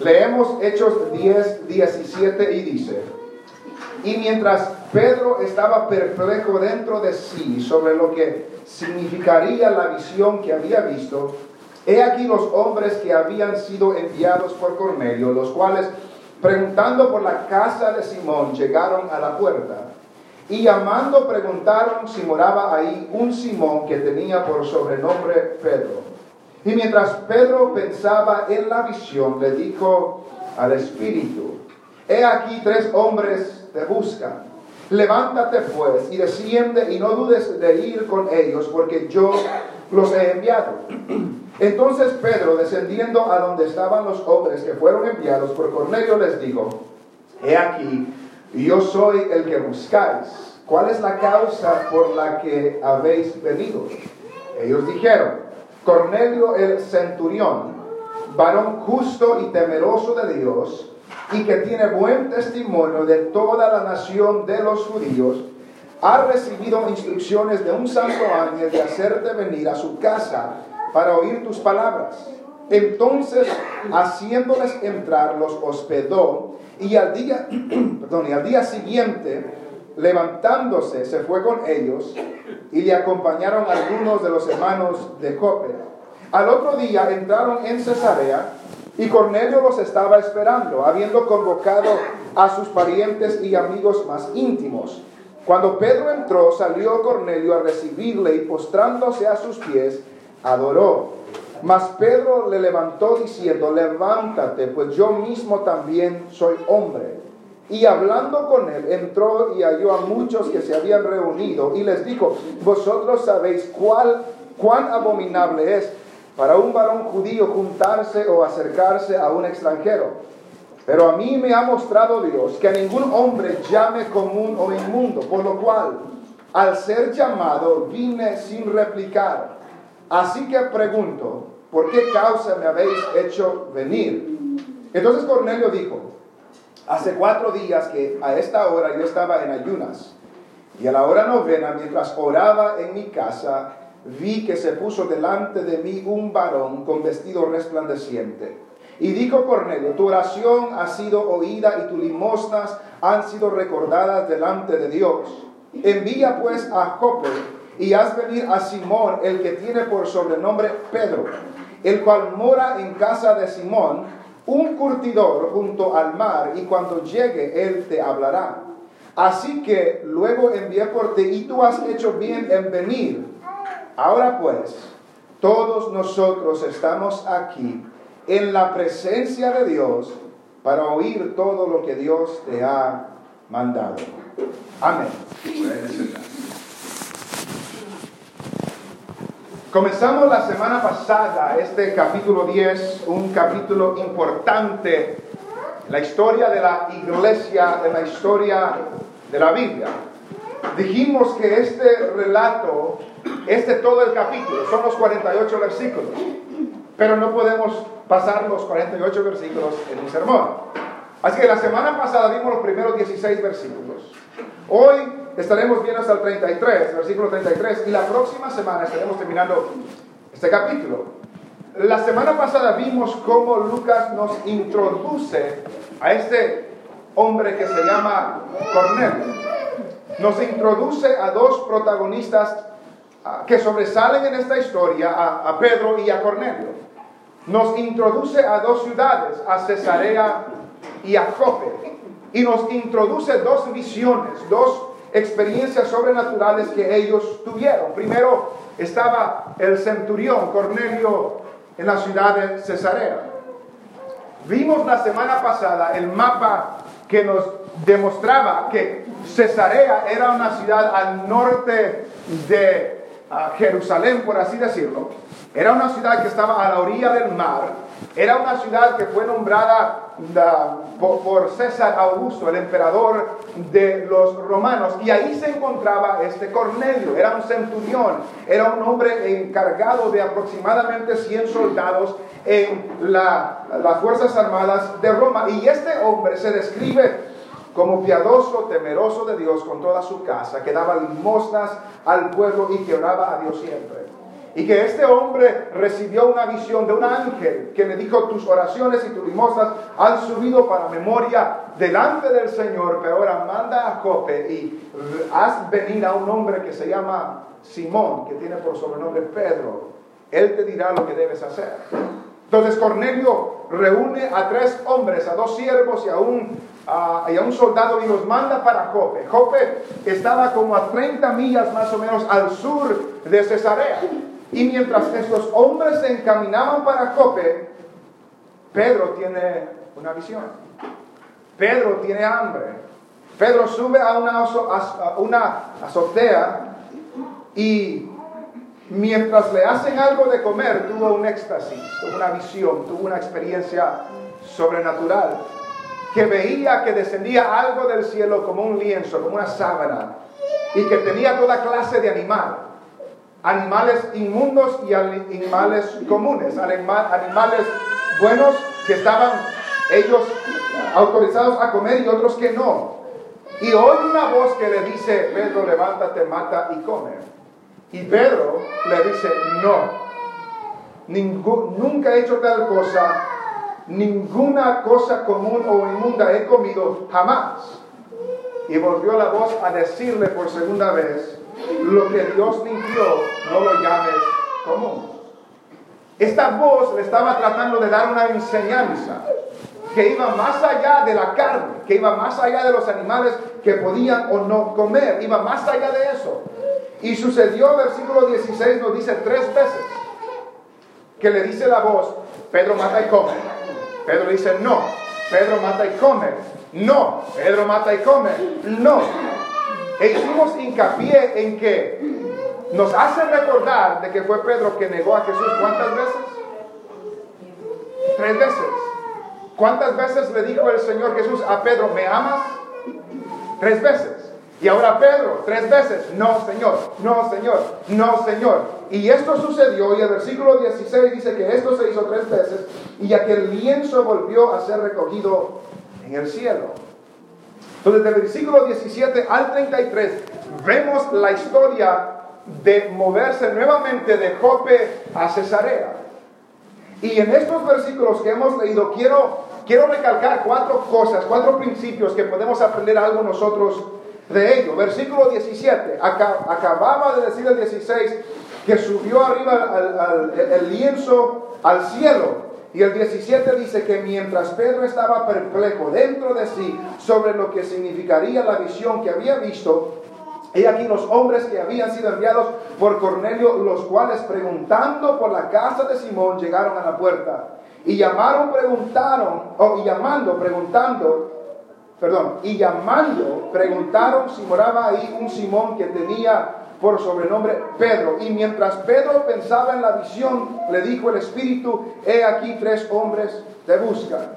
Leemos Hechos 10, 17 y dice, y mientras Pedro estaba perplejo dentro de sí sobre lo que significaría la visión que había visto, he aquí los hombres que habían sido enviados por Cornelio, los cuales, preguntando por la casa de Simón, llegaron a la puerta. Y llamando preguntaron si moraba ahí un Simón que tenía por sobrenombre Pedro. Y mientras Pedro pensaba en la visión, le dijo al Espíritu, he aquí tres hombres te buscan. Levántate pues y desciende y no dudes de ir con ellos, porque yo los he enviado. Entonces Pedro, descendiendo a donde estaban los hombres que fueron enviados por Cornelio, les dijo, he aquí, yo soy el que buscáis. ¿Cuál es la causa por la que habéis venido? Ellos dijeron, Cornelio el centurión, varón justo y temeroso de Dios, y que tiene buen testimonio de toda la nación de los judíos, ha recibido instrucciones de un santo ángel de hacerte venir a su casa para oír tus palabras. Entonces, haciéndoles entrar, los hospedó y al día, perdón, y al día siguiente, levantándose, se fue con ellos y le acompañaron algunos de los hermanos de Jope. Al otro día entraron en Cesarea y Cornelio los estaba esperando, habiendo convocado a sus parientes y amigos más íntimos. Cuando Pedro entró, salió Cornelio a recibirle y postrándose a sus pies, adoró. Mas Pedro le levantó diciendo, levántate, pues yo mismo también soy hombre. Y hablando con él, entró y halló a muchos que se habían reunido y les dijo, vosotros sabéis cuál, cuán abominable es para un varón judío juntarse o acercarse a un extranjero. Pero a mí me ha mostrado Dios que a ningún hombre llame común o inmundo, por lo cual, al ser llamado, vine sin replicar. Así que pregunto, ¿por qué causa me habéis hecho venir? Entonces Cornelio dijo, hace cuatro días que a esta hora yo estaba en ayunas, y a la hora novena, mientras oraba en mi casa, vi que se puso delante de mí un varón con vestido resplandeciente. Y dijo Cornelio, tu oración ha sido oída y tus limosnas han sido recordadas delante de Dios. Envía pues a Jope y haz venir a Simón, el que tiene por sobrenombre Pedro, el cual mora en casa de Simón, un curtidor junto al mar, y cuando llegue él te hablará. Así que luego envié por ti y tú has hecho bien en venir Ahora pues, todos nosotros estamos aquí en la presencia de Dios para oír todo lo que Dios te ha mandado. Amén. Comenzamos la semana pasada este capítulo 10, un capítulo importante en la historia de la iglesia, en la historia de la Biblia. Dijimos que este relato este todo el capítulo, son los 48 versículos, pero no podemos pasar los 48 versículos en un sermón. Así que la semana pasada vimos los primeros 16 versículos. Hoy estaremos viendo hasta el 33, versículo 33, y la próxima semana estaremos terminando este capítulo. La semana pasada vimos cómo Lucas nos introduce a este hombre que se llama Cornelio. Nos introduce a dos protagonistas que sobresalen en esta historia a, Pedro y a Cornelio. Nos introduce a dos ciudades, a Cesarea y a Jope. Y nos introduce dos visiones, dos experiencias sobrenaturales que ellos tuvieron. Primero estaba el centurión Cornelio en la ciudad de Cesarea. Vimos la semana pasada el mapa que nos demostraba que Cesarea era una ciudad al norte de Jerusalén, por así decirlo, era una ciudad que estaba a la orilla del mar, era una ciudad que fue nombrada por, César Augusto, el emperador de los romanos, y ahí se encontraba este Cornelio, era un centurión, era un hombre encargado de aproximadamente 100 soldados en las Fuerzas Armadas de Roma, y este hombre se describe como piadoso, temeroso de Dios con toda su casa, que daba limosnas al pueblo y que oraba a Dios siempre. Y que este hombre recibió una visión de un ángel que le dijo, tus oraciones y tus limosnas han subido para memoria delante del Señor, pero ahora manda a Jope y haz venir a un hombre que se llama Simón, que tiene por sobrenombre Pedro. Él te dirá lo que debes hacer. Entonces Cornelio reúne a tres hombres, a dos siervos y a un, y a un soldado y los manda para Jope. Jope estaba como a 30 millas más o menos al sur de Cesarea. Y mientras estos hombres se encaminaban para Jope, Pedro tiene una visión. Pedro tiene hambre. Pedro sube a una, a una azotea y mientras le hacen algo de comer, tuvo un éxtasis, tuvo una visión, tuvo una experiencia sobrenatural, que veía que descendía algo del cielo como un lienzo, como una sábana, y que tenía toda clase de animal, animales inmundos y animales comunes, animales buenos que estaban ellos autorizados a comer y otros que no. Y oye una voz que le dice, Pedro, levántate, mata y come. Y Pedro le dice, no, nunca he hecho tal cosa, ninguna cosa común o inmunda he comido jamás. Y volvió la voz a decirle por segunda vez, lo que Dios limpió, no lo llames común. Esta voz le estaba tratando de dar una enseñanza que iba más allá de la carne, que iba más allá de los animales que podían o no comer, iba más allá de eso. Y sucedió, versículo 16 nos dice tres veces, que le dice la voz, Pedro mata y come. Pedro dice, no. Pedro mata y come. No. Pedro mata y come. No. E hicimos hincapié en que nos hace recordar de que fue Pedro que negó a Jesús cuántas veces? Tres veces. ¿Cuántas veces le dijo el Señor Jesús a Pedro, ¿me amas? Tres veces. Y ahora Pedro, tres veces, no Señor, no Señor, no Señor. Y esto sucedió y el versículo 16 dice que esto se hizo tres veces y aquel lienzo volvió a ser recogido en el cielo. Entonces, del versículo 17 al 33 vemos la historia de moverse nuevamente de Jope a Cesarea. Y en estos versículos que hemos leído, quiero, quiero recalcar cuatro cosas, cuatro principios que podemos aprender algo nosotros de ello. Versículo 17, acababa de decir el 16 que subió arriba el lienzo al cielo. Y el 17 dice que mientras Pedro estaba perplejo dentro de sí sobre lo que significaría la visión que había visto, He aquí los hombres que habían sido enviados por Cornelio, los cuales preguntando por la casa de Simón llegaron a la puerta. Y llamaron, preguntaron, o llamando, preguntando, perdón, y llamando, preguntaron si moraba ahí un Simón que tenía por sobrenombre Pedro. Y mientras Pedro pensaba en la visión, le dijo el Espíritu, he aquí tres hombres te buscan.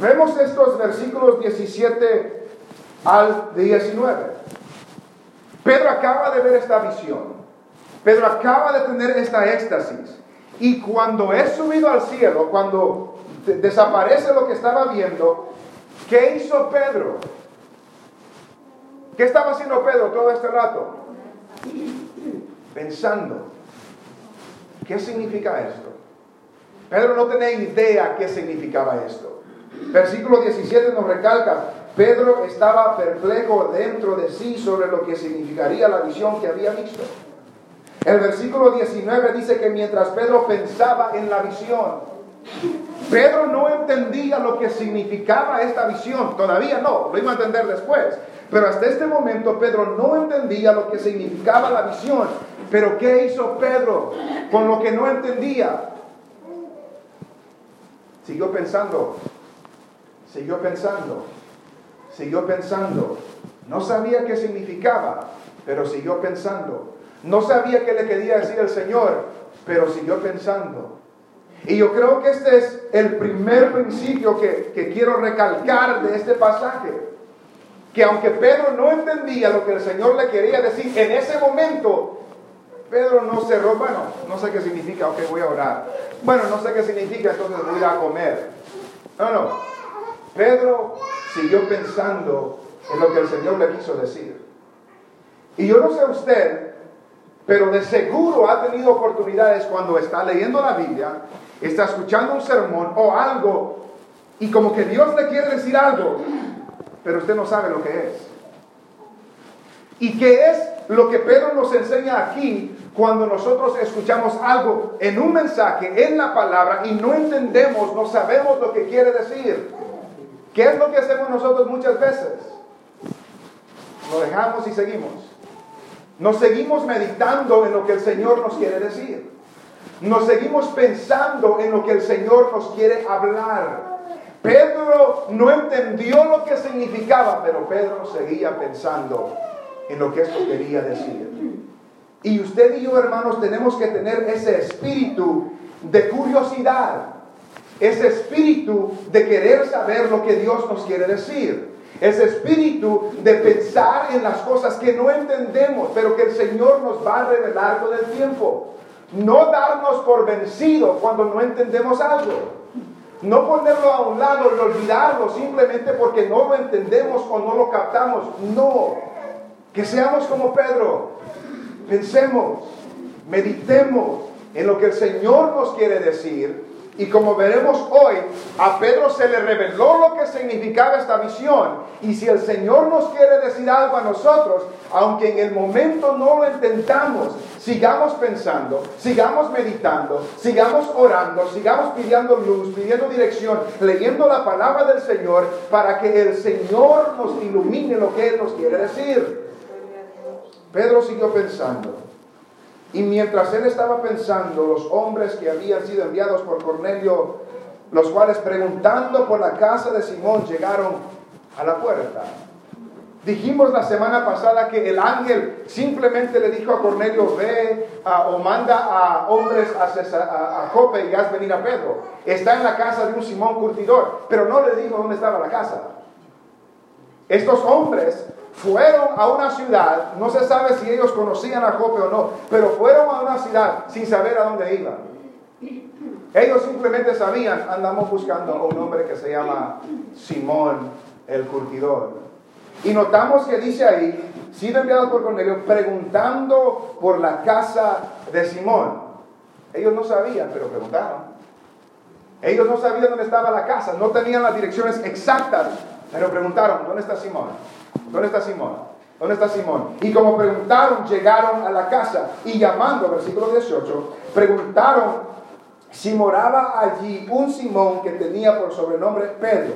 Vemos estos versículos 17 al 19. Pedro acaba de ver esta visión. Pedro acaba de tener esta éxtasis. Y cuando es subido al cielo, cuando desaparece lo que estaba viendo, ¿Qué hizo Pedro? ¿Qué estaba haciendo Pedro todo este rato? Pensando, ¿qué significa esto? Pedro no tenía idea qué significaba esto. Versículo 17 nos recalca, Pedro estaba perplejo dentro de sí sobre lo que significaría la visión que había visto. El versículo 19 dice que mientras Pedro pensaba en la visión, Pedro no entendía lo que significaba esta visión, todavía no, lo iba a entender después. Pero hasta este momento Pedro no entendía lo que significaba la visión. Pero ¿qué hizo Pedro con lo que no entendía? Siguió pensando, siguió pensando, siguió pensando. No sabía qué significaba, pero siguió pensando. No sabía qué le quería decir el Señor, pero siguió pensando. Y yo creo que este es el primer principio que, quiero recalcar de este pasaje. Que aunque Pedro no entendía lo que el Señor le quería decir en ese momento, Pedro no cerró, bueno, no sé qué significa, ok, voy a orar. Bueno, no sé qué significa, entonces voy a ir a comer. No, no. Pedro siguió pensando en lo que el Señor le quiso decir. Y yo no sé usted, pero de seguro ha tenido oportunidades cuando está leyendo la Biblia, está escuchando un sermón o algo, y como que Dios le quiere decir algo, pero usted no sabe lo que es. ¿Y qué es lo que Pedro nos enseña aquí cuando nosotros escuchamos algo en un mensaje, en la palabra, y no entendemos, no sabemos lo que quiere decir? ¿Qué es lo que hacemos nosotros muchas veces? Lo dejamos y seguimos. Nos seguimos meditando en lo que el Señor nos quiere decir. Nos seguimos pensando en lo que el Señor nos quiere hablar. Pedro no entendió lo que significaba, pero Pedro seguía pensando en lo que esto quería decir. Y usted y yo, hermanos, tenemos que tener ese espíritu de curiosidad, ese espíritu de querer saber lo que Dios nos quiere decir. Ese espíritu de pensar en las cosas que no entendemos, pero que el Señor nos va a revelar con el tiempo. No darnos por vencido cuando no entendemos algo. No ponerlo a un lado y olvidarlo simplemente porque no lo entendemos o no lo captamos. No. Que seamos como Pedro. Pensemos, meditemos en lo que el Señor nos quiere decir y como veremos hoy, a Pedro se le reveló lo que significaba esta visión. Y si el Señor nos quiere decir algo a nosotros, aunque en el momento no lo intentamos, sigamos pensando, sigamos meditando, sigamos orando, sigamos pidiendo luz, pidiendo dirección, leyendo la palabra del Señor para que el Señor nos ilumine lo que Él nos quiere decir. Pedro siguió pensando. Y mientras él estaba pensando, los hombres que habían sido enviados por Cornelio, los cuales preguntando por la casa de Simón llegaron a la puerta. Dijimos la semana pasada que el ángel simplemente le dijo a Cornelio, ve o manda a hombres a, a, Jope y haz venir a Pedro. Está en la casa de un Simón curtidor, pero no le dijo dónde estaba la casa. Estos hombres fueron a una ciudad, no se sabe si ellos conocían a Jope o no, pero fueron a una ciudad sin saber a dónde iban. Ellos simplemente sabían, andamos buscando a un hombre que se llama Simón el curtidor. Y notamos que dice ahí, sido enviado por Cornelio, preguntando por la casa de Simón. Ellos no sabían, pero preguntaron. Ellos no sabían dónde estaba la casa, no tenían las direcciones exactas, pero preguntaron, ¿dónde está Simón? ¿Dónde está Simón? ¿Dónde está Simón? Y como preguntaron, llegaron a la casa y llamando, versículo 18, preguntaron si moraba allí un Simón que tenía por sobrenombre Pedro.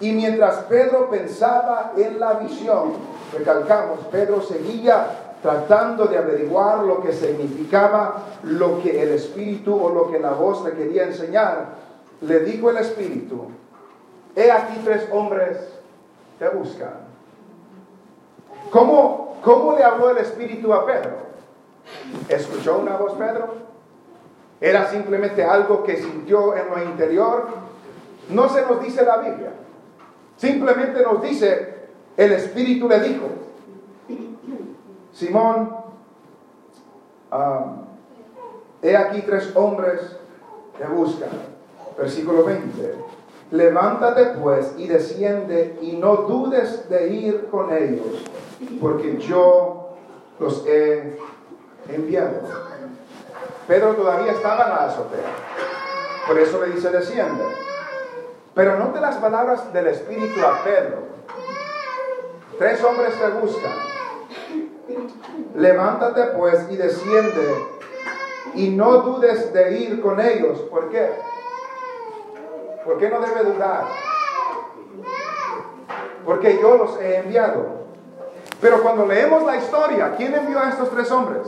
Y mientras Pedro pensaba en la visión, recalcamos, Pedro seguía tratando de averiguar lo que significaba lo que el Espíritu o lo que la voz le quería enseñar, le dijo el Espíritu, he aquí tres hombres te buscan. ¿Cómo, ¿Cómo le habló el Espíritu a Pedro? ¿Escuchó una voz Pedro? ¿Era simplemente algo que sintió en lo interior? No se nos dice la Biblia. Simplemente nos dice, el Espíritu le dijo, Simón, he aquí tres hombres que buscan. Versículo 20. Levántate pues y desciende y no dudes de ir con ellos, porque yo los he enviado. Pedro todavía estaba en la azotea, por eso le dice desciende. Pero note las palabras del Espíritu a Pedro. Tres hombres te buscan. Levántate pues y desciende y no dudes de ir con ellos. ¿Por qué? ¿Por qué no debe dudar? Porque yo los he enviado. Pero cuando leemos la historia, ¿quién envió a estos tres hombres?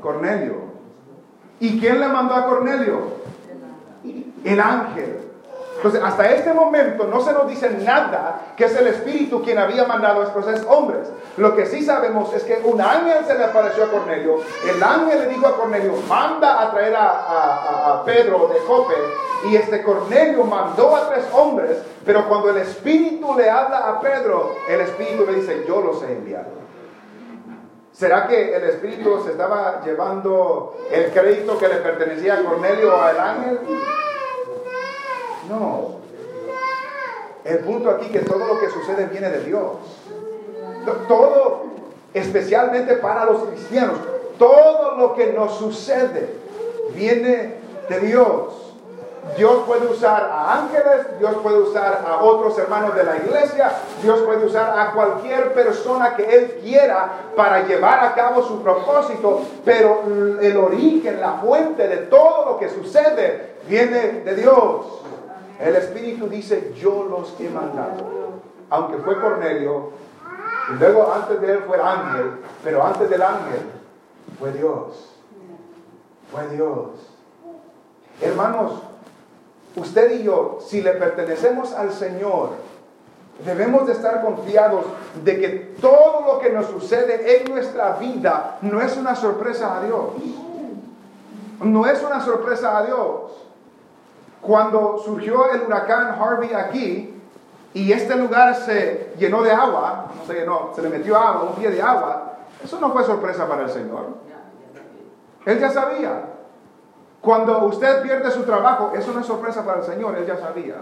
Cornelio. ¿Y quién le mandó a Cornelio? El ángel. Entonces, hasta este momento no se nos dice nada que es el Espíritu quien había mandado a estos tres hombres. Lo que sí sabemos es que un ángel se le apareció a Cornelio. El ángel le dijo a Cornelio, manda a traer a, Pedro de Jope. Y este Cornelio mandó a tres hombres, pero cuando el Espíritu le habla a Pedro, el Espíritu le dice, yo los he enviado. ¿Será que el Espíritu se estaba llevando el crédito que le pertenecía a Cornelio al ángel? No. El punto aquí que todo lo que sucede viene de Dios. Todo, especialmente para los cristianos. Todo lo que nos sucede viene de Dios. Dios puede usar a ángeles, Dios puede usar a otros hermanos de la iglesia, Dios puede usar a cualquier persona que Él quiera para llevar a cabo su propósito, pero el origen, la fuente de todo lo que sucede viene de Dios. El Espíritu dice, yo los he mandado. Aunque fue Cornelio, y luego antes de él fue el ángel, pero antes del ángel fue Dios. Fue Dios. Hermanos, usted y yo, si le pertenecemos al Señor, debemos de estar confiados de que todo lo que nos sucede en nuestra vida no es una sorpresa a Dios. No es una sorpresa a Dios. Cuando surgió el huracán Harvey aquí y este lugar se llenó de agua, no se llenó, se le metió agua, un pie de agua, eso no fue sorpresa para el Señor. Él ya sabía. Cuando usted pierde su trabajo, eso no es sorpresa para el Señor, Él ya sabía.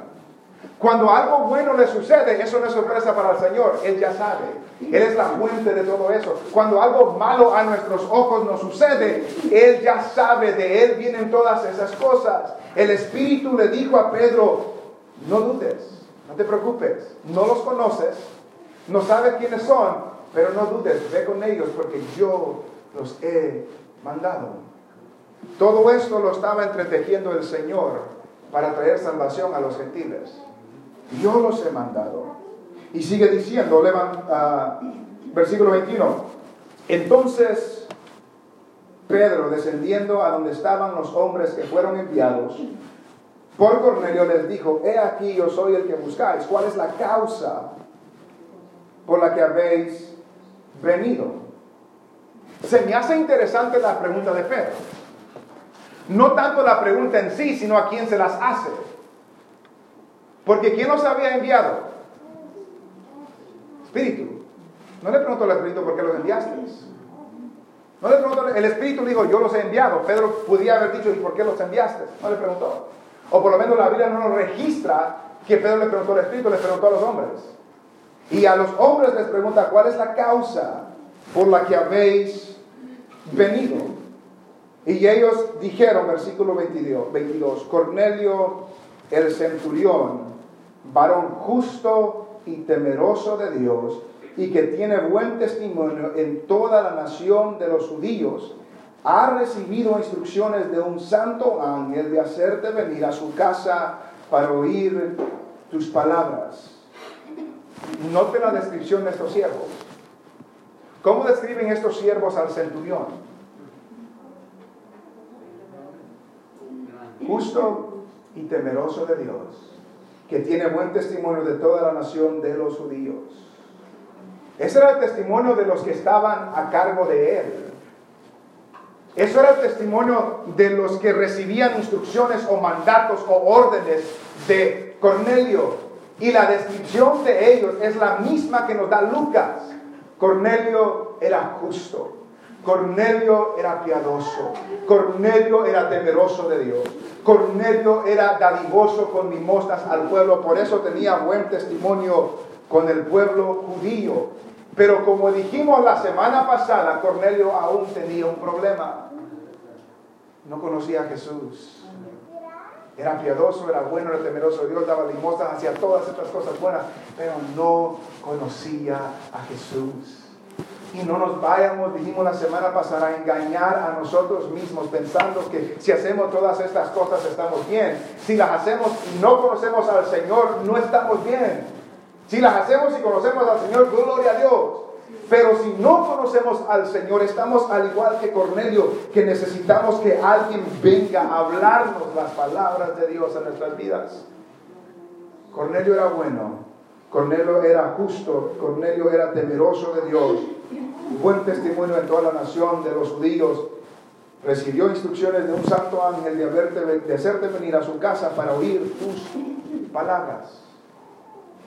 Cuando algo bueno le sucede, eso no es sorpresa para el Señor, Él ya sabe. Él es la fuente de todo eso. Cuando algo malo a nuestros ojos nos sucede, Él ya sabe, de Él vienen todas esas cosas. El Espíritu le dijo a Pedro, no dudes, no te preocupes, no los conoces, no sabes quiénes son, pero no dudes, ve con ellos porque yo los he mandado. Todo esto lo estaba entretejiendo el Señor para traer salvación a los gentiles. Yo los he mandado. Y sigue diciendo, uh, versículo 21, entonces Pedro, descendiendo a donde estaban los hombres que fueron enviados, por Cornelio les dijo, he aquí yo soy el que buscáis. ¿Cuál es la causa por la que habéis venido? Se me hace interesante la pregunta de Pedro. No tanto la pregunta en sí, sino a quién se las hace. Porque ¿quién los había enviado? Espíritu. No le preguntó al Espíritu por qué los enviaste. No le preguntó, el Espíritu dijo, yo los he enviado. Pedro podía haber dicho, ¿y por qué los enviaste? No le preguntó. O por lo menos la Biblia no nos registra que Pedro le preguntó al Espíritu, le preguntó a los hombres. Y a los hombres les pregunta, ¿cuál es la causa por la que habéis venido? Y ellos dijeron, versículo 22, 22 Cornelio el centurión, varón justo y temeroso de Dios, y que tiene buen testimonio en toda la nación de los judíos, ha recibido instrucciones de un santo ángel de hacerte venir a su casa para oír tus palabras. Note la descripción de estos siervos. ¿Cómo describen estos siervos al centurión? Justo y temeroso de Dios que tiene buen testimonio de toda la nación de los judíos. Ese era el testimonio de los que estaban a cargo de él. Eso era el testimonio de los que recibían instrucciones o mandatos o órdenes de Cornelio. Y la descripción de ellos es la misma que nos da Lucas. Cornelio era justo. Cornelio era piadoso. Cornelio era temeroso de Dios. Cornelio era dadivoso con limosnas al pueblo, por eso tenía buen testimonio con el pueblo judío. Pero como dijimos la semana pasada, Cornelio aún tenía un problema. No conocía a Jesús. Era piadoso, era bueno, era temeroso de Dios, daba limosnas, hacía todas estas cosas buenas, pero no conocía a Jesús y no nos vayamos, dijimos la semana pasada, a engañar a nosotros mismos pensando que si hacemos todas estas cosas estamos bien. Si las hacemos y no conocemos al Señor, no estamos bien. Si las hacemos y conocemos al Señor, gloria a Dios. Pero si no conocemos al Señor, estamos al igual que Cornelio, que necesitamos que alguien venga a hablarnos las palabras de Dios en nuestras vidas. Cornelio era bueno, Cornelio era justo, Cornelio era temeroso de Dios, buen testimonio en toda la nación de los judíos. Recibió instrucciones de un santo ángel de, de hacerte venir a su casa para oír tus palabras.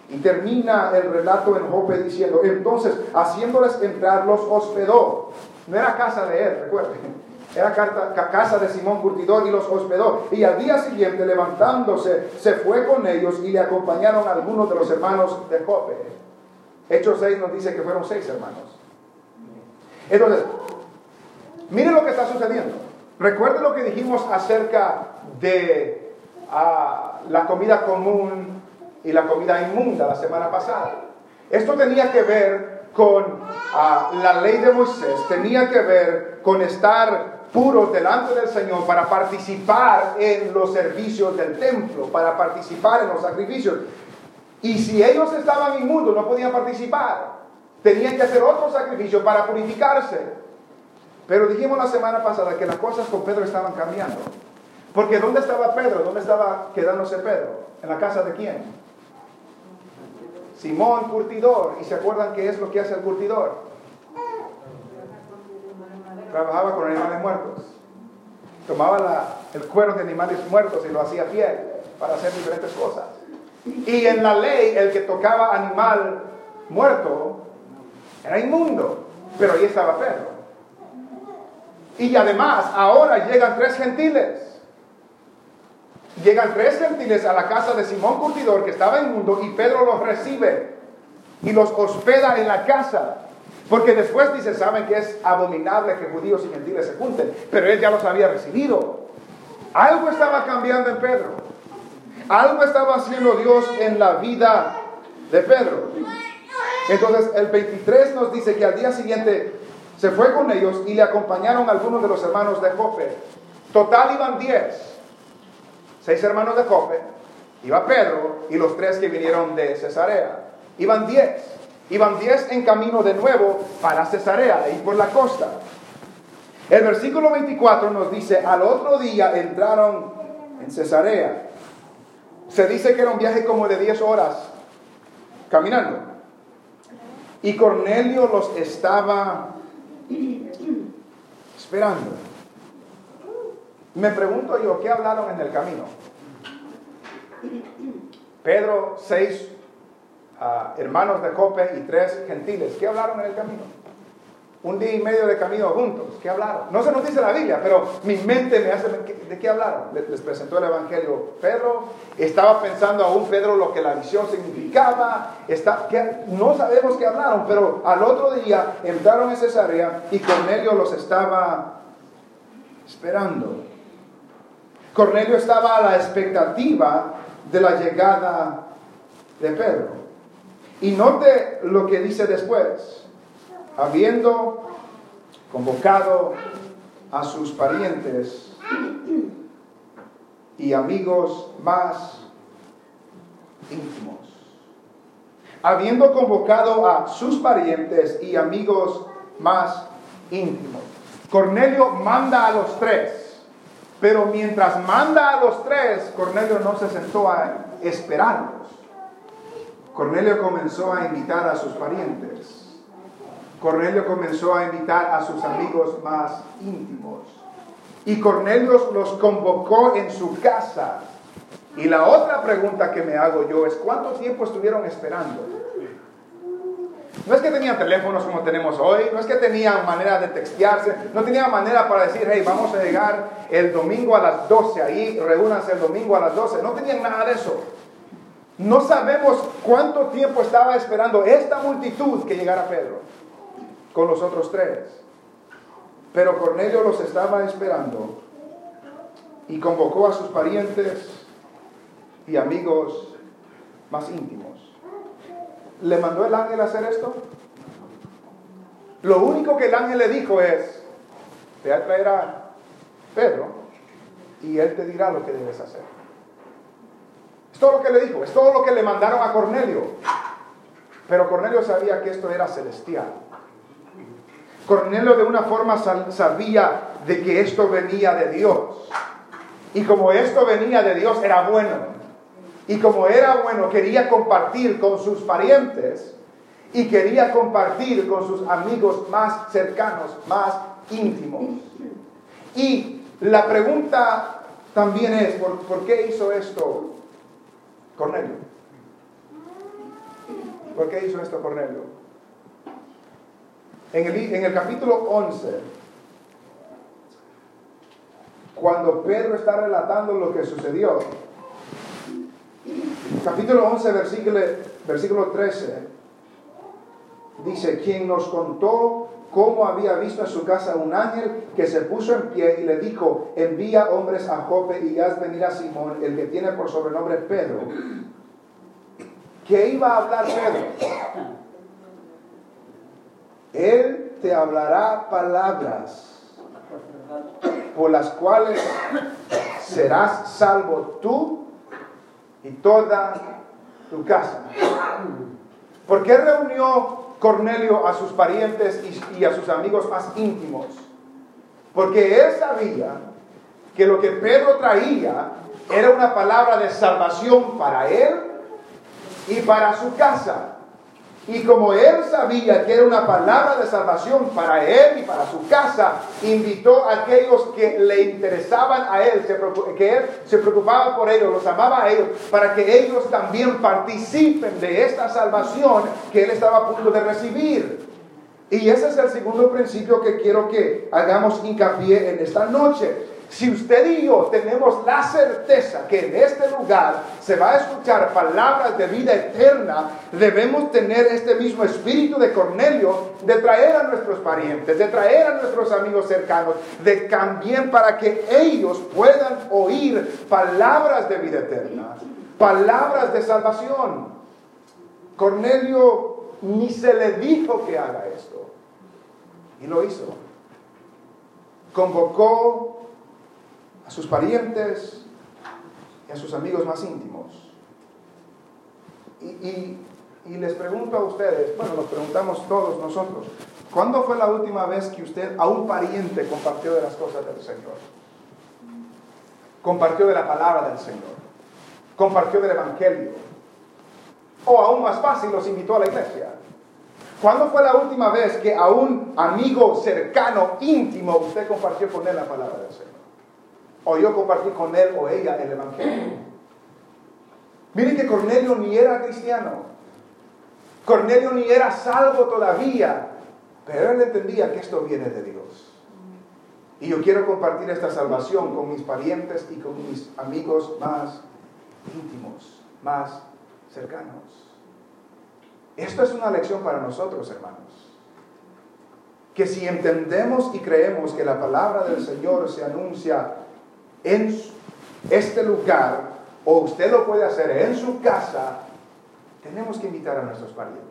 Y termina el relato en Jope diciendo, entonces, haciéndoles entrar, los hospedó. No era casa de él, recuerden. Era casa de Simón Curtidor y los hospedó. Y al día siguiente, levantándose, se fue con ellos y le acompañaron algunos de los hermanos de Jope. Hechos 6 nos dice que fueron seis hermanos. Entonces, miren lo que está sucediendo. Recuerden lo que dijimos acerca de ah, la comida común y la comida inmunda la semana pasada. Esto tenía que ver con ah, la ley de Moisés, tenía que ver con estar puros delante del Señor para participar en los servicios del templo, para participar en los sacrificios. Y si ellos estaban inmundos, no podían participar. Tenían que hacer otro sacrificio para purificarse. Pero dijimos la semana pasada que las cosas con Pedro estaban cambiando. Porque ¿dónde estaba Pedro? ¿Dónde estaba quedándose Pedro? ¿En la casa de quién? Simón, curtidor. ¿Y se acuerdan qué es lo que hace el curtidor? Trabajaba con animales muertos. Tomaba el cuero de animales muertos y lo hacía piel para hacer diferentes cosas. Y en la ley, el que tocaba animal muerto era inmundo. Pero ahí estaba Pedro. Y además, ahora llegan tres gentiles. Llegan tres gentiles a la casa de Simón Curtidor, que estaba inmundo, y Pedro los recibe y los hospeda en la casa. Porque después dice, saben que es abominable que judíos y gentiles se junten, pero él ya los había recibido. Algo estaba cambiando en Pedro. Algo estaba haciendo Dios en la vida de Pedro. Entonces el 23 nos dice que al día siguiente se fue con ellos y le acompañaron algunos de los hermanos de Jope. Total iban 10. Seis hermanos de Jope, iba Pedro y los tres que vinieron de Cesarea. Iban 10. Iban 10 en camino de nuevo para Cesarea, y por la costa. El versículo 24 nos dice, al otro día entraron en Cesarea. Se dice que era un viaje como de 10 horas caminando. Y Cornelio los estaba esperando. Me pregunto yo, ¿qué hablaron en el camino? Pedro 6, hermanos de Jope y tres gentiles. ¿Qué hablaron en el camino? Un día y medio de camino juntos. ¿Qué hablaron? No se nos dice la Biblia, pero mi mente me hace... ¿De qué hablaron? Les presentó el Evangelio Pedro. Estaba pensando aún Pedro lo que la visión significaba. No sabemos qué hablaron, pero al otro día entraron en Cesarea y Cornelio los estaba esperando. Cornelio estaba a la expectativa de la llegada de Pedro. Y note lo que dice después. Habiendo convocado a sus parientes y amigos más íntimos. Habiendo convocado a sus parientes y amigos más íntimos. Cornelio manda a los tres, pero mientras manda a los tres, Cornelio no se sentó a esperarlos. Cornelio comenzó a invitar a sus parientes. Cornelio comenzó a invitar a sus amigos más íntimos. Y Cornelio los convocó en su casa. Y la otra pregunta que me hago yo es, ¿cuánto tiempo estuvieron esperando? No es que tenían teléfonos como tenemos hoy, no es que tenían manera de textearse, no tenían manera para decir, hey, vamos a llegar el domingo a las 12, ahí reúnanse el domingo a las 12, no tenían nada de eso. No sabemos cuánto tiempo estaba esperando esta multitud que llegara Pedro con los otros tres. Pero Cornelio los estaba esperando y convocó a sus parientes y amigos más íntimos. ¿Le mandó el ángel a hacer esto? Lo único que el ángel le dijo es, te a traer a Pedro y él te dirá lo que debes hacer. Es todo lo que le dijo, es todo lo que le mandaron a Cornelio. Pero Cornelio sabía que esto era celestial. Cornelio de una forma sabía de que esto venía de Dios. Y como esto venía de Dios, era bueno. Y como era bueno, quería compartir con sus parientes y quería compartir con sus amigos más cercanos, más íntimos. Y la pregunta también es, ¿por, ¿por qué hizo esto Cornelio. ¿Por qué hizo esto Cornelio? En el, en el capítulo 11, cuando Pedro está relatando lo que sucedió, capítulo 11, versículo, versículo 13, dice, quien nos contó cómo había visto en su casa un ángel que se puso en pie y le dijo, envía hombres a Jope y haz venir a Simón, el que tiene por sobrenombre Pedro. ¿Qué iba a hablar Pedro? Él te hablará palabras por las cuales serás salvo tú y toda tu casa. ¿Por qué reunió Cornelio a sus parientes y, a sus amigos más íntimos? Porque él sabía que lo que Pedro traía era una palabra de salvación para él y para su casa. Y como él sabía que era una palabra de salvación para él y para su casa, invitó a aquellos que le interesaban a él, que él se preocupaba por ellos, los amaba a ellos, para que ellos también participen de esta salvación que él estaba a punto de recibir. Y ese es el segundo principio que quiero que hagamos hincapié en esta noche. Si usted y yo tenemos la certeza que en este lugar se va a escuchar palabras de vida eterna, debemos tener este mismo espíritu de Cornelio de traer a nuestros parientes, de traer a nuestros amigos cercanos, de también para que ellos puedan oír palabras de vida eterna, palabras de salvación. Cornelio ni se le dijo que haga esto y lo hizo. Convocó a sus parientes y a sus amigos más íntimos. Y, les pregunto a ustedes, bueno, nos preguntamos todos nosotros, ¿cuándo fue la última vez que usted a un pariente compartió de las cosas del Señor? Compartió de la palabra del Señor, compartió del Evangelio, o aún más fácil, los invitó a la iglesia. ¿Cuándo fue la última vez que a un amigo cercano, íntimo, usted compartió con él la palabra del Señor? O yo compartí con él o ella el Evangelio. Miren que Cornelio ni era cristiano. Cornelio ni era salvo todavía. Pero él entendía que esto viene de Dios. Y yo quiero compartir esta salvación con mis parientes y con mis amigos más íntimos, más cercanos. Esto es una lección para nosotros, hermanos. Que si entendemos y creemos que la palabra del Señor se anuncia en este lugar, o usted lo puede hacer en su casa, tenemos que invitar a nuestros parientes.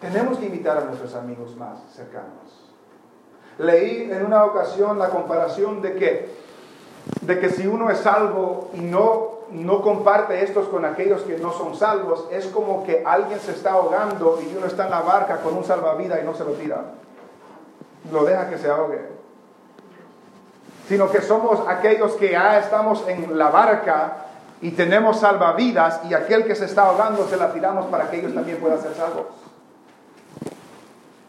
Tenemos que invitar a nuestros amigos más cercanos. Leí en una ocasión la comparación de que, de que si uno es salvo y no, no comparte estos con aquellos que no son salvos, es como que alguien se está ahogando y uno está en la barca con un salvavidas y no se lo tira. Lo deja que se ahogue sino que somos aquellos que ya estamos en la barca y tenemos salvavidas y aquel que se está ahogando se la tiramos para que ellos también puedan ser salvos.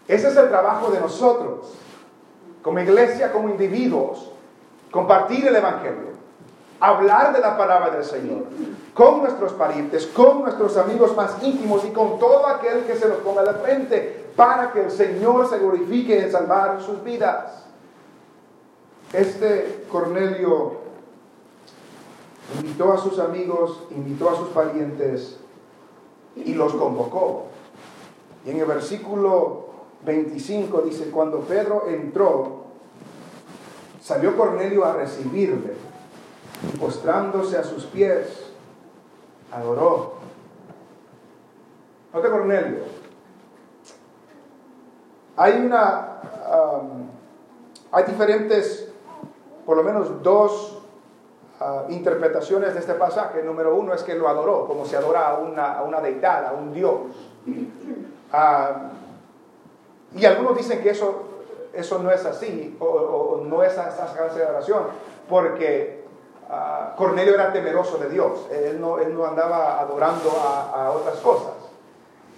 Ese es el trabajo de nosotros, como iglesia, como individuos, compartir el Evangelio, hablar de la palabra del Señor con nuestros parientes, con nuestros amigos más íntimos y con todo aquel que se nos ponga de frente para que el Señor se glorifique en salvar sus vidas. Este Cornelio invitó a sus amigos, invitó a sus parientes y los convocó. Y en el versículo 25 dice, cuando Pedro entró, salió Cornelio a recibirle y postrándose a sus pies, adoró. Nota Cornelio. Hay una, hay diferentes por lo menos dos ah, interpretaciones de este pasaje. Número uno es que lo adoró, como se adora a una, a una deidad, a un dios. Ah, y algunos dicen que eso, eso no es así, o, no es esa clase de adoración, porque ah, Cornelio era temeroso de Dios, él no, él no andaba adorando a, otras cosas.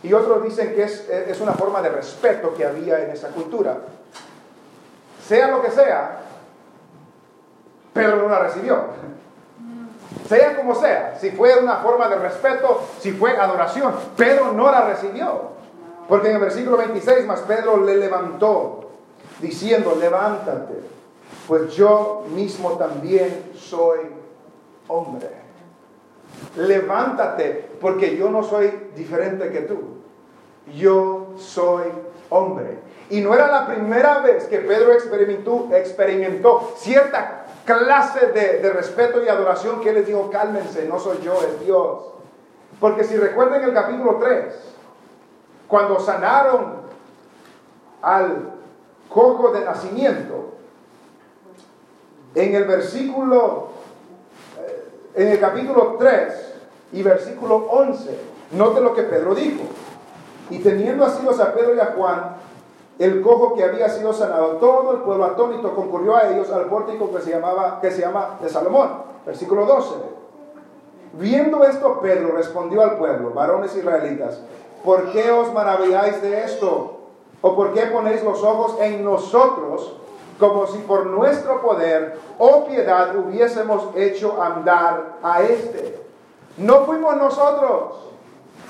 Y otros dicen que es, es una forma de respeto que había en esa cultura. Sea lo que sea, Pedro no la recibió. Sea como sea, si fue una forma de respeto, si fue adoración, Pedro no la recibió. Porque en el versículo 26 más Pedro le levantó diciendo, levántate, pues yo mismo también soy hombre. Levántate, porque yo no soy diferente que tú. yo soy hombre. Y no era la primera vez que Pedro experimentó, experimentó cierta clase de, de, respeto y adoración que les dijo, cálmense, no soy yo, es Dios. Porque si recuerdan el capítulo 3, cuando sanaron al cojo de nacimiento, en el versículo, eh, en el capítulo 3 y versículo 11, note lo que Pedro dijo. Y teniendo asilos a Pedro y a Juan, el cojo que había sido sanado, todo el pueblo atónito concurrió a ellos al pórtico que se, llamaba, que se llama de Salomón. Versículo 12. Viendo esto, Pedro respondió al pueblo, varones israelitas, ¿por qué os maravilláis de esto? ¿O por qué ponéis los ojos en nosotros como si por nuestro poder o piedad hubiésemos hecho andar a este? No fuimos nosotros.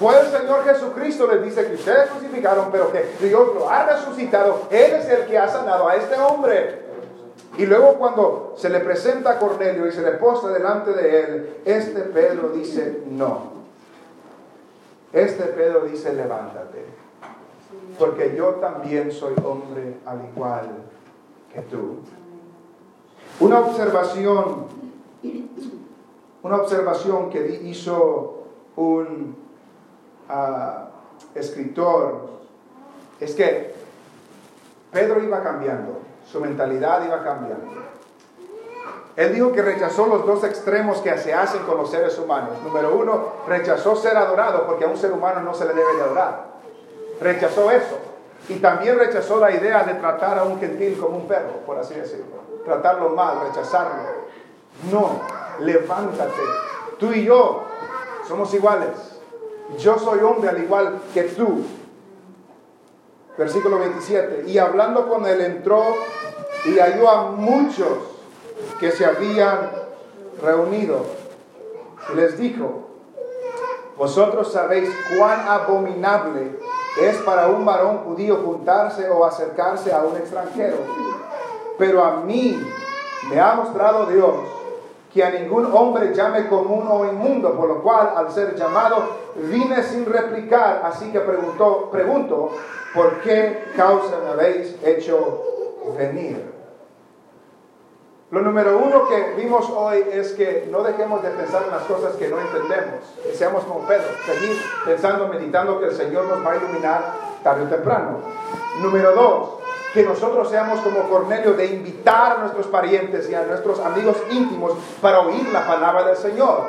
Fue el Señor Jesucristo, les dice que ustedes crucificaron, pero que Dios lo ha resucitado. Él es el que ha sanado a este hombre. Y luego cuando se le presenta a Cornelio y se le posta delante de él, este Pedro dice, no. Este Pedro dice, levántate, porque yo también soy hombre al igual que tú. Una observación, una observación que hizo un escritor es que Pedro iba cambiando, su mentalidad iba cambiando. Él dijo que rechazó los dos extremos que se hacen con los seres humanos. Número uno, rechazó ser adorado porque a un ser humano no se le debe de adorar. Rechazó eso. Y también rechazó la idea de tratar a un gentil como un perro, por así decirlo. Tratarlo mal, rechazarlo. No, levántate. Tú y yo somos iguales. Yo soy hombre al igual que tú. Versículo 27. Y hablando con él entró y halló a muchos que se habían reunido. Les dijo, vosotros sabéis cuán abominable es para un varón judío juntarse o acercarse a un extranjero. Pero a mí me ha mostrado Dios que a ningún hombre llame común o inmundo, por lo cual al ser llamado vine sin replicar, así que preguntó, pregunto, ¿por qué causa me habéis hecho venir? Lo número uno que vimos hoy es que no dejemos de pensar en las cosas que no entendemos, que seamos como Pedro, seguir pensando, meditando que el Señor nos va a iluminar tarde o temprano. Número dos, que nosotros seamos como Cornelio de invitar a nuestros parientes y a nuestros amigos íntimos para oír la palabra del Señor.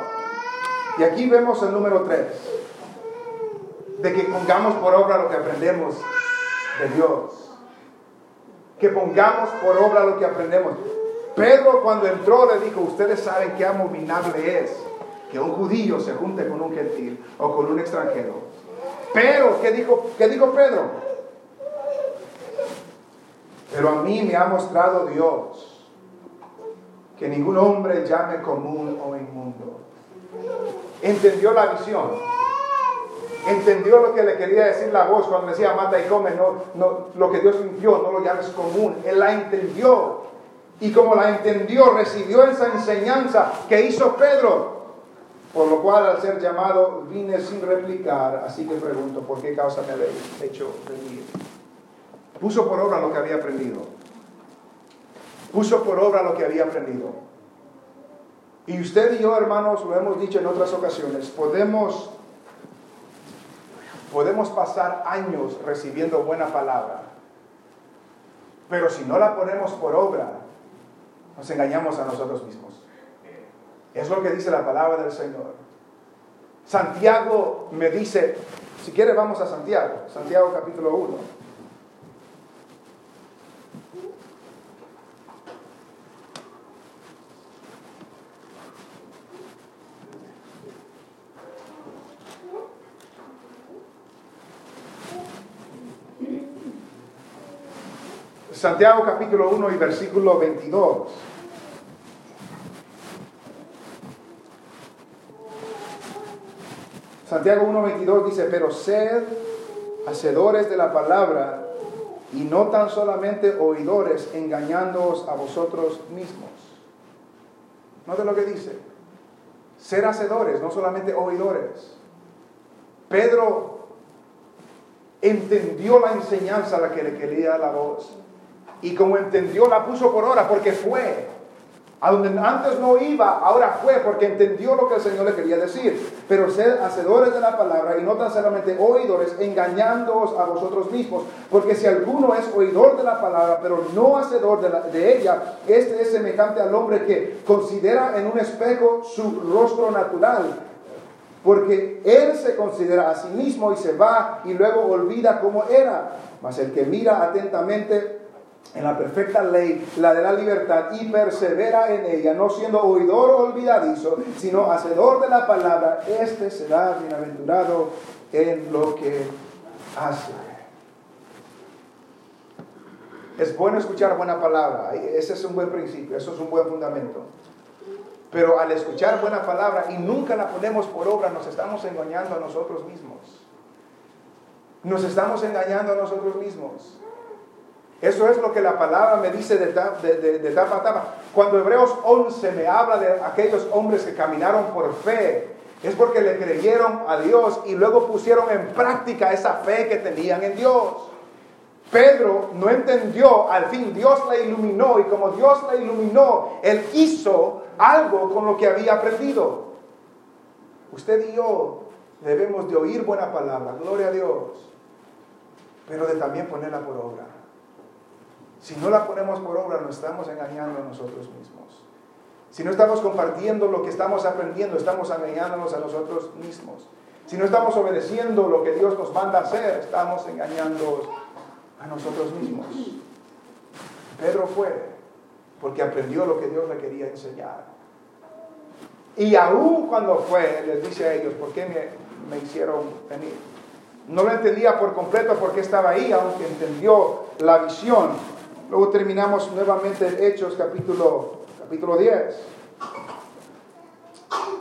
Y aquí vemos el número tres, de que pongamos por obra lo que aprendemos de Dios. Que pongamos por obra lo que aprendemos. Pedro cuando entró le dijo, ustedes saben qué abominable es que un judío se junte con un gentil o con un extranjero. Pero, ¿qué dijo, qué dijo Pedro? Pero a mí me ha mostrado Dios que ningún hombre llame común o inmundo. Entendió la visión. Entendió lo que le quería decir la voz cuando decía mata y come. No, lo que Dios limpió, no lo llames común. Él la entendió. Y como la entendió, recibió esa enseñanza que hizo Pedro. Por lo cual, al ser llamado, vine sin replicar. Así que pregunto, ¿por qué causa me habéis hecho venir? Puso por obra lo que había aprendido. Puso por obra lo que había aprendido. Y usted y yo, hermanos, lo hemos dicho en otras ocasiones, podemos, podemos pasar años recibiendo buena palabra. Pero si no la ponemos por obra, nos engañamos a nosotros mismos. Es lo que dice la palabra del Señor. Santiago me dice, si quiere vamos a Santiago, Santiago capítulo 1. Santiago capítulo 1 y versículo 22. Santiago 1, 22 dice, pero sed hacedores de la palabra y no tan solamente oidores, engañándoos a vosotros mismos. Note lo que dice. Ser hacedores, no solamente oidores. Pedro entendió la enseñanza a la que le quería la voz. Y como entendió, la puso por hora porque fue. A donde antes no iba, ahora fue porque entendió lo que el Señor le quería decir. Pero sed hacedores de la palabra y no tan solamente oidores, engañándoos a vosotros mismos. Porque si alguno es oidor de la palabra, pero no hacedor de, de ella, este es semejante al hombre que considera en un espejo su rostro natural. Porque él se considera a sí mismo y se va y luego olvida cómo era. Mas el que mira atentamente en la perfecta ley, la de la libertad, y persevera en ella, no siendo oidor o olvidadizo, sino hacedor de la palabra, este será bienaventurado en lo que hace. Es bueno escuchar buena palabra, ese es un buen principio, eso es un buen fundamento. Pero al escuchar buena palabra y nunca la ponemos por obra, nos estamos engañando a nosotros mismos. Nos estamos engañando a nosotros mismos. Eso es lo que la palabra me dice de, tapa a tapa. Cuando Hebreos 11 me habla de aquellos hombres que caminaron por fe, es porque le creyeron a Dios y luego pusieron en práctica esa fe que tenían en Dios. Pedro no entendió, al fin Dios le iluminó y como Dios le iluminó, él hizo algo con lo que había aprendido. Usted y yo debemos de oír buena palabra, gloria a Dios, pero de también ponerla por obra. Si no la ponemos por obra, nos estamos engañando a nosotros mismos. Si no estamos compartiendo lo que estamos aprendiendo, estamos engañándonos a nosotros mismos. Si no estamos obedeciendo lo que Dios nos manda hacer, estamos engañando a nosotros mismos. Pedro fue porque aprendió lo que Dios le quería enseñar. Y aún cuando fue, les dice a ellos, ¿por qué me, me hicieron venir? No lo entendía por completo porque estaba ahí, aunque entendió la visión Luego terminamos nuevamente Hechos capítulo, capítulo 10,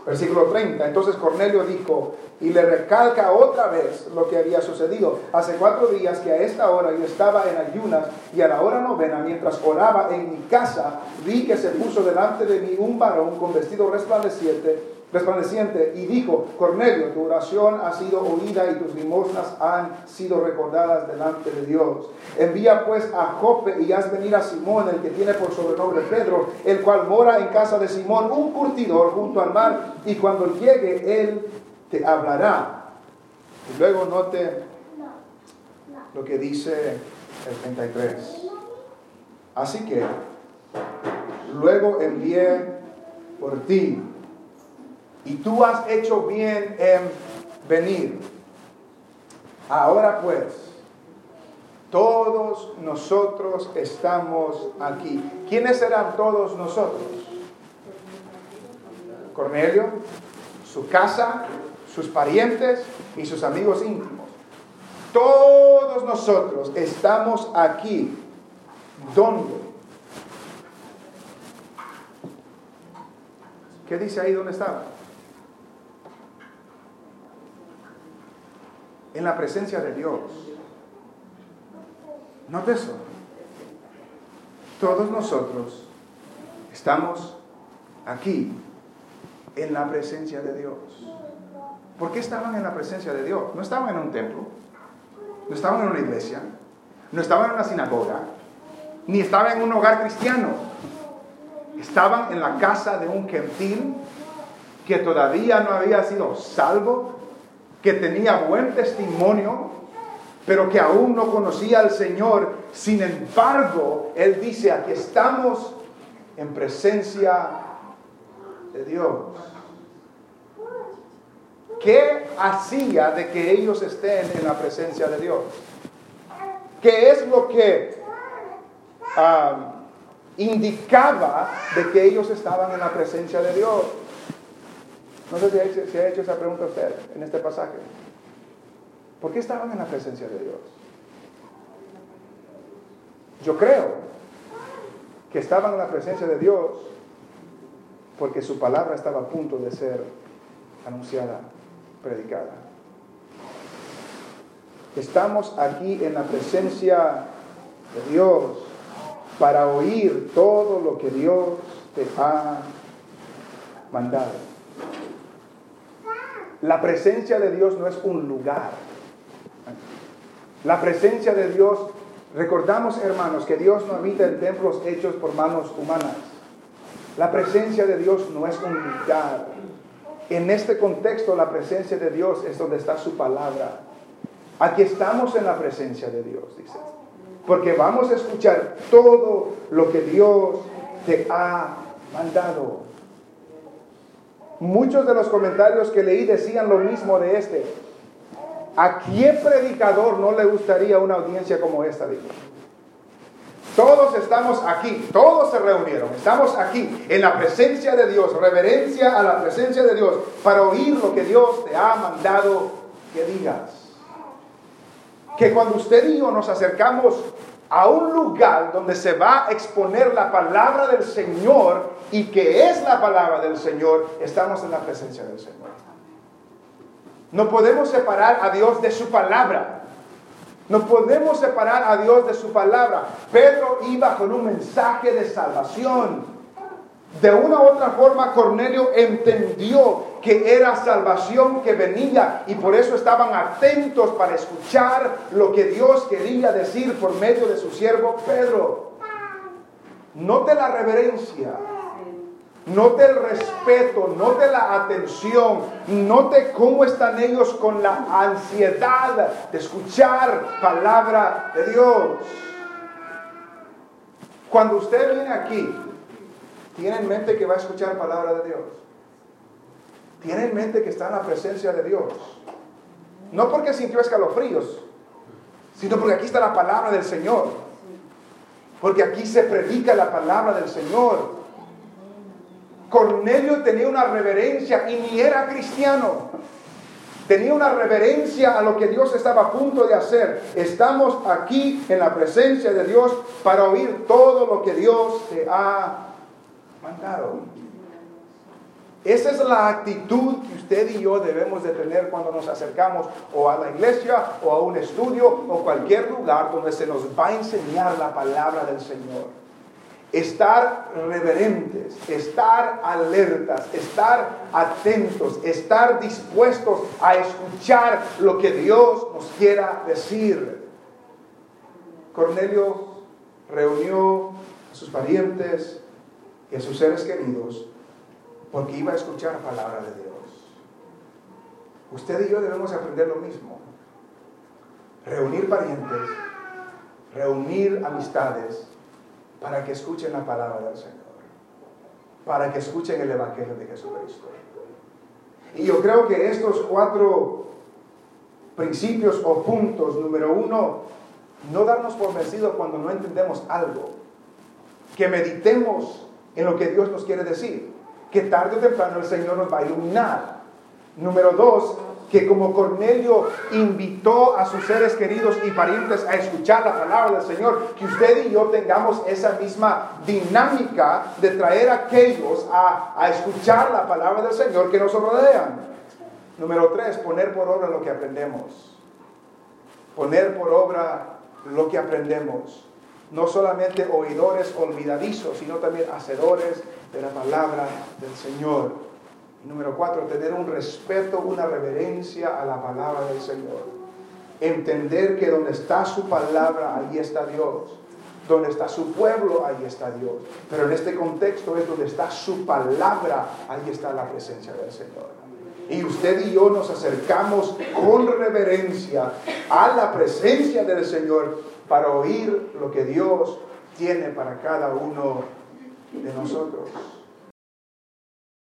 versículo 30. Entonces Cornelio dijo, y le recalca otra vez lo que había sucedido. Hace cuatro días que a esta hora yo estaba en ayunas y a la hora novena, mientras oraba en mi casa, vi que se puso delante de mí un varón con vestido resplandeciente resplandeciente y dijo, Cornelio, tu oración ha sido oída y tus limosnas han sido recordadas delante de Dios. Envía pues a Jope y haz venir a Simón, el que tiene por sobrenombre Pedro, el cual mora en casa de Simón, un curtidor junto al mar, y cuando llegue él te hablará. Y luego note lo que dice el 33. Así que luego envié por ti y tú has hecho bien en venir. Ahora pues, todos nosotros estamos aquí. ¿Quiénes serán todos nosotros? Cornelio, su casa, sus parientes y sus amigos íntimos. Todos nosotros estamos aquí. ¿Dónde? ¿Qué dice ahí dónde estaba? En la presencia de Dios. ¿No eso? Todos nosotros estamos aquí en la presencia de Dios. ¿Por qué estaban en la presencia de Dios? No estaban en un templo, no estaban en una iglesia, no estaban en una sinagoga, ni estaban en un hogar cristiano. Estaban en la casa de un gentil que todavía no había sido salvo que tenía buen testimonio, pero que aún no conocía al Señor. Sin embargo, Él dice, aquí estamos en presencia de Dios. ¿Qué hacía de que ellos estén en la presencia de Dios? ¿Qué es lo que ah, indicaba de que ellos estaban en la presencia de Dios? No sé si, se ha hecho esa pregunta usted en este pasaje. ¿Por qué estaban en la presencia de Dios? Yo creo que estaban en la presencia de Dios porque su palabra estaba a punto de ser anunciada, predicada. Estamos aquí en la presencia de Dios para oír todo lo que Dios te ha mandado. La presencia de Dios no es un lugar. La presencia de Dios, recordamos hermanos que Dios no habita en templos hechos por manos humanas. La presencia de Dios no es un lugar. En este contexto la presencia de Dios es donde está su palabra. Aquí estamos en la presencia de Dios, dice. Porque vamos a escuchar todo lo que Dios te ha mandado. Muchos de los comentarios que leí decían lo mismo de este. ¿A qué predicador no le gustaría una audiencia como esta? Todos estamos aquí, todos se reunieron, estamos aquí en la presencia de Dios, reverencia a la presencia de Dios, para oír lo que Dios te ha mandado que digas. Que cuando usted y yo nos acercamos a un lugar donde se va a exponer la palabra del Señor y que es la palabra del Señor, estamos en la presencia del Señor. No podemos separar a Dios de su palabra. No podemos separar a Dios de su palabra. Pedro iba con un mensaje de salvación. De una u otra forma, Cornelio entendió que era salvación que venía y por eso estaban atentos para escuchar lo que Dios quería decir por medio de su siervo Pedro. Note la reverencia, note el respeto, note la atención, note cómo están ellos con la ansiedad de escuchar palabra de Dios. Cuando usted viene aquí, tiene en mente que va a escuchar palabra de Dios. Tiene en mente que está en la presencia de Dios. No porque sintió escalofríos, sino porque aquí está la palabra del Señor. Porque aquí se predica la palabra del Señor. Cornelio tenía una reverencia y ni era cristiano. Tenía una reverencia a lo que Dios estaba a punto de hacer. Estamos aquí en la presencia de Dios para oír todo lo que Dios te ha mandado. Esa es la actitud que usted y yo debemos de tener cuando nos acercamos o a la iglesia o a un estudio o cualquier lugar donde se nos va a enseñar la palabra del Señor. Estar reverentes, estar alertas, estar atentos, estar dispuestos a escuchar lo que Dios nos quiera decir. Cornelio reunió a sus parientes, y a sus seres queridos porque iba a escuchar palabra de Dios. Usted y yo debemos aprender lo mismo. Reunir parientes, reunir amistades para que escuchen la palabra del Señor, para que escuchen el Evangelio de Jesucristo. Y yo creo que estos cuatro principios o puntos, número uno, no darnos por vencidos cuando no entendemos algo, que meditemos en lo que Dios nos quiere decir. Que tarde o temprano el Señor nos va a iluminar. Número dos, que como Cornelio invitó a sus seres queridos y parientes a escuchar la palabra del Señor, que usted y yo tengamos esa misma dinámica de traer a aquellos a, a escuchar la palabra del Señor que nos rodean. Número tres, poner por obra lo que aprendemos. Poner por obra lo que aprendemos no solamente oidores olvidadizos, sino también hacedores de la palabra del Señor. número cuatro, tener un respeto, una reverencia a la palabra del Señor. Entender que donde está su palabra, ahí está Dios. Donde está su pueblo, ahí está Dios. Pero en este contexto es donde está su palabra, ahí está la presencia del Señor. Y usted y yo nos acercamos con reverencia a la presencia del Señor para oír lo que Dios tiene para cada uno de nosotros.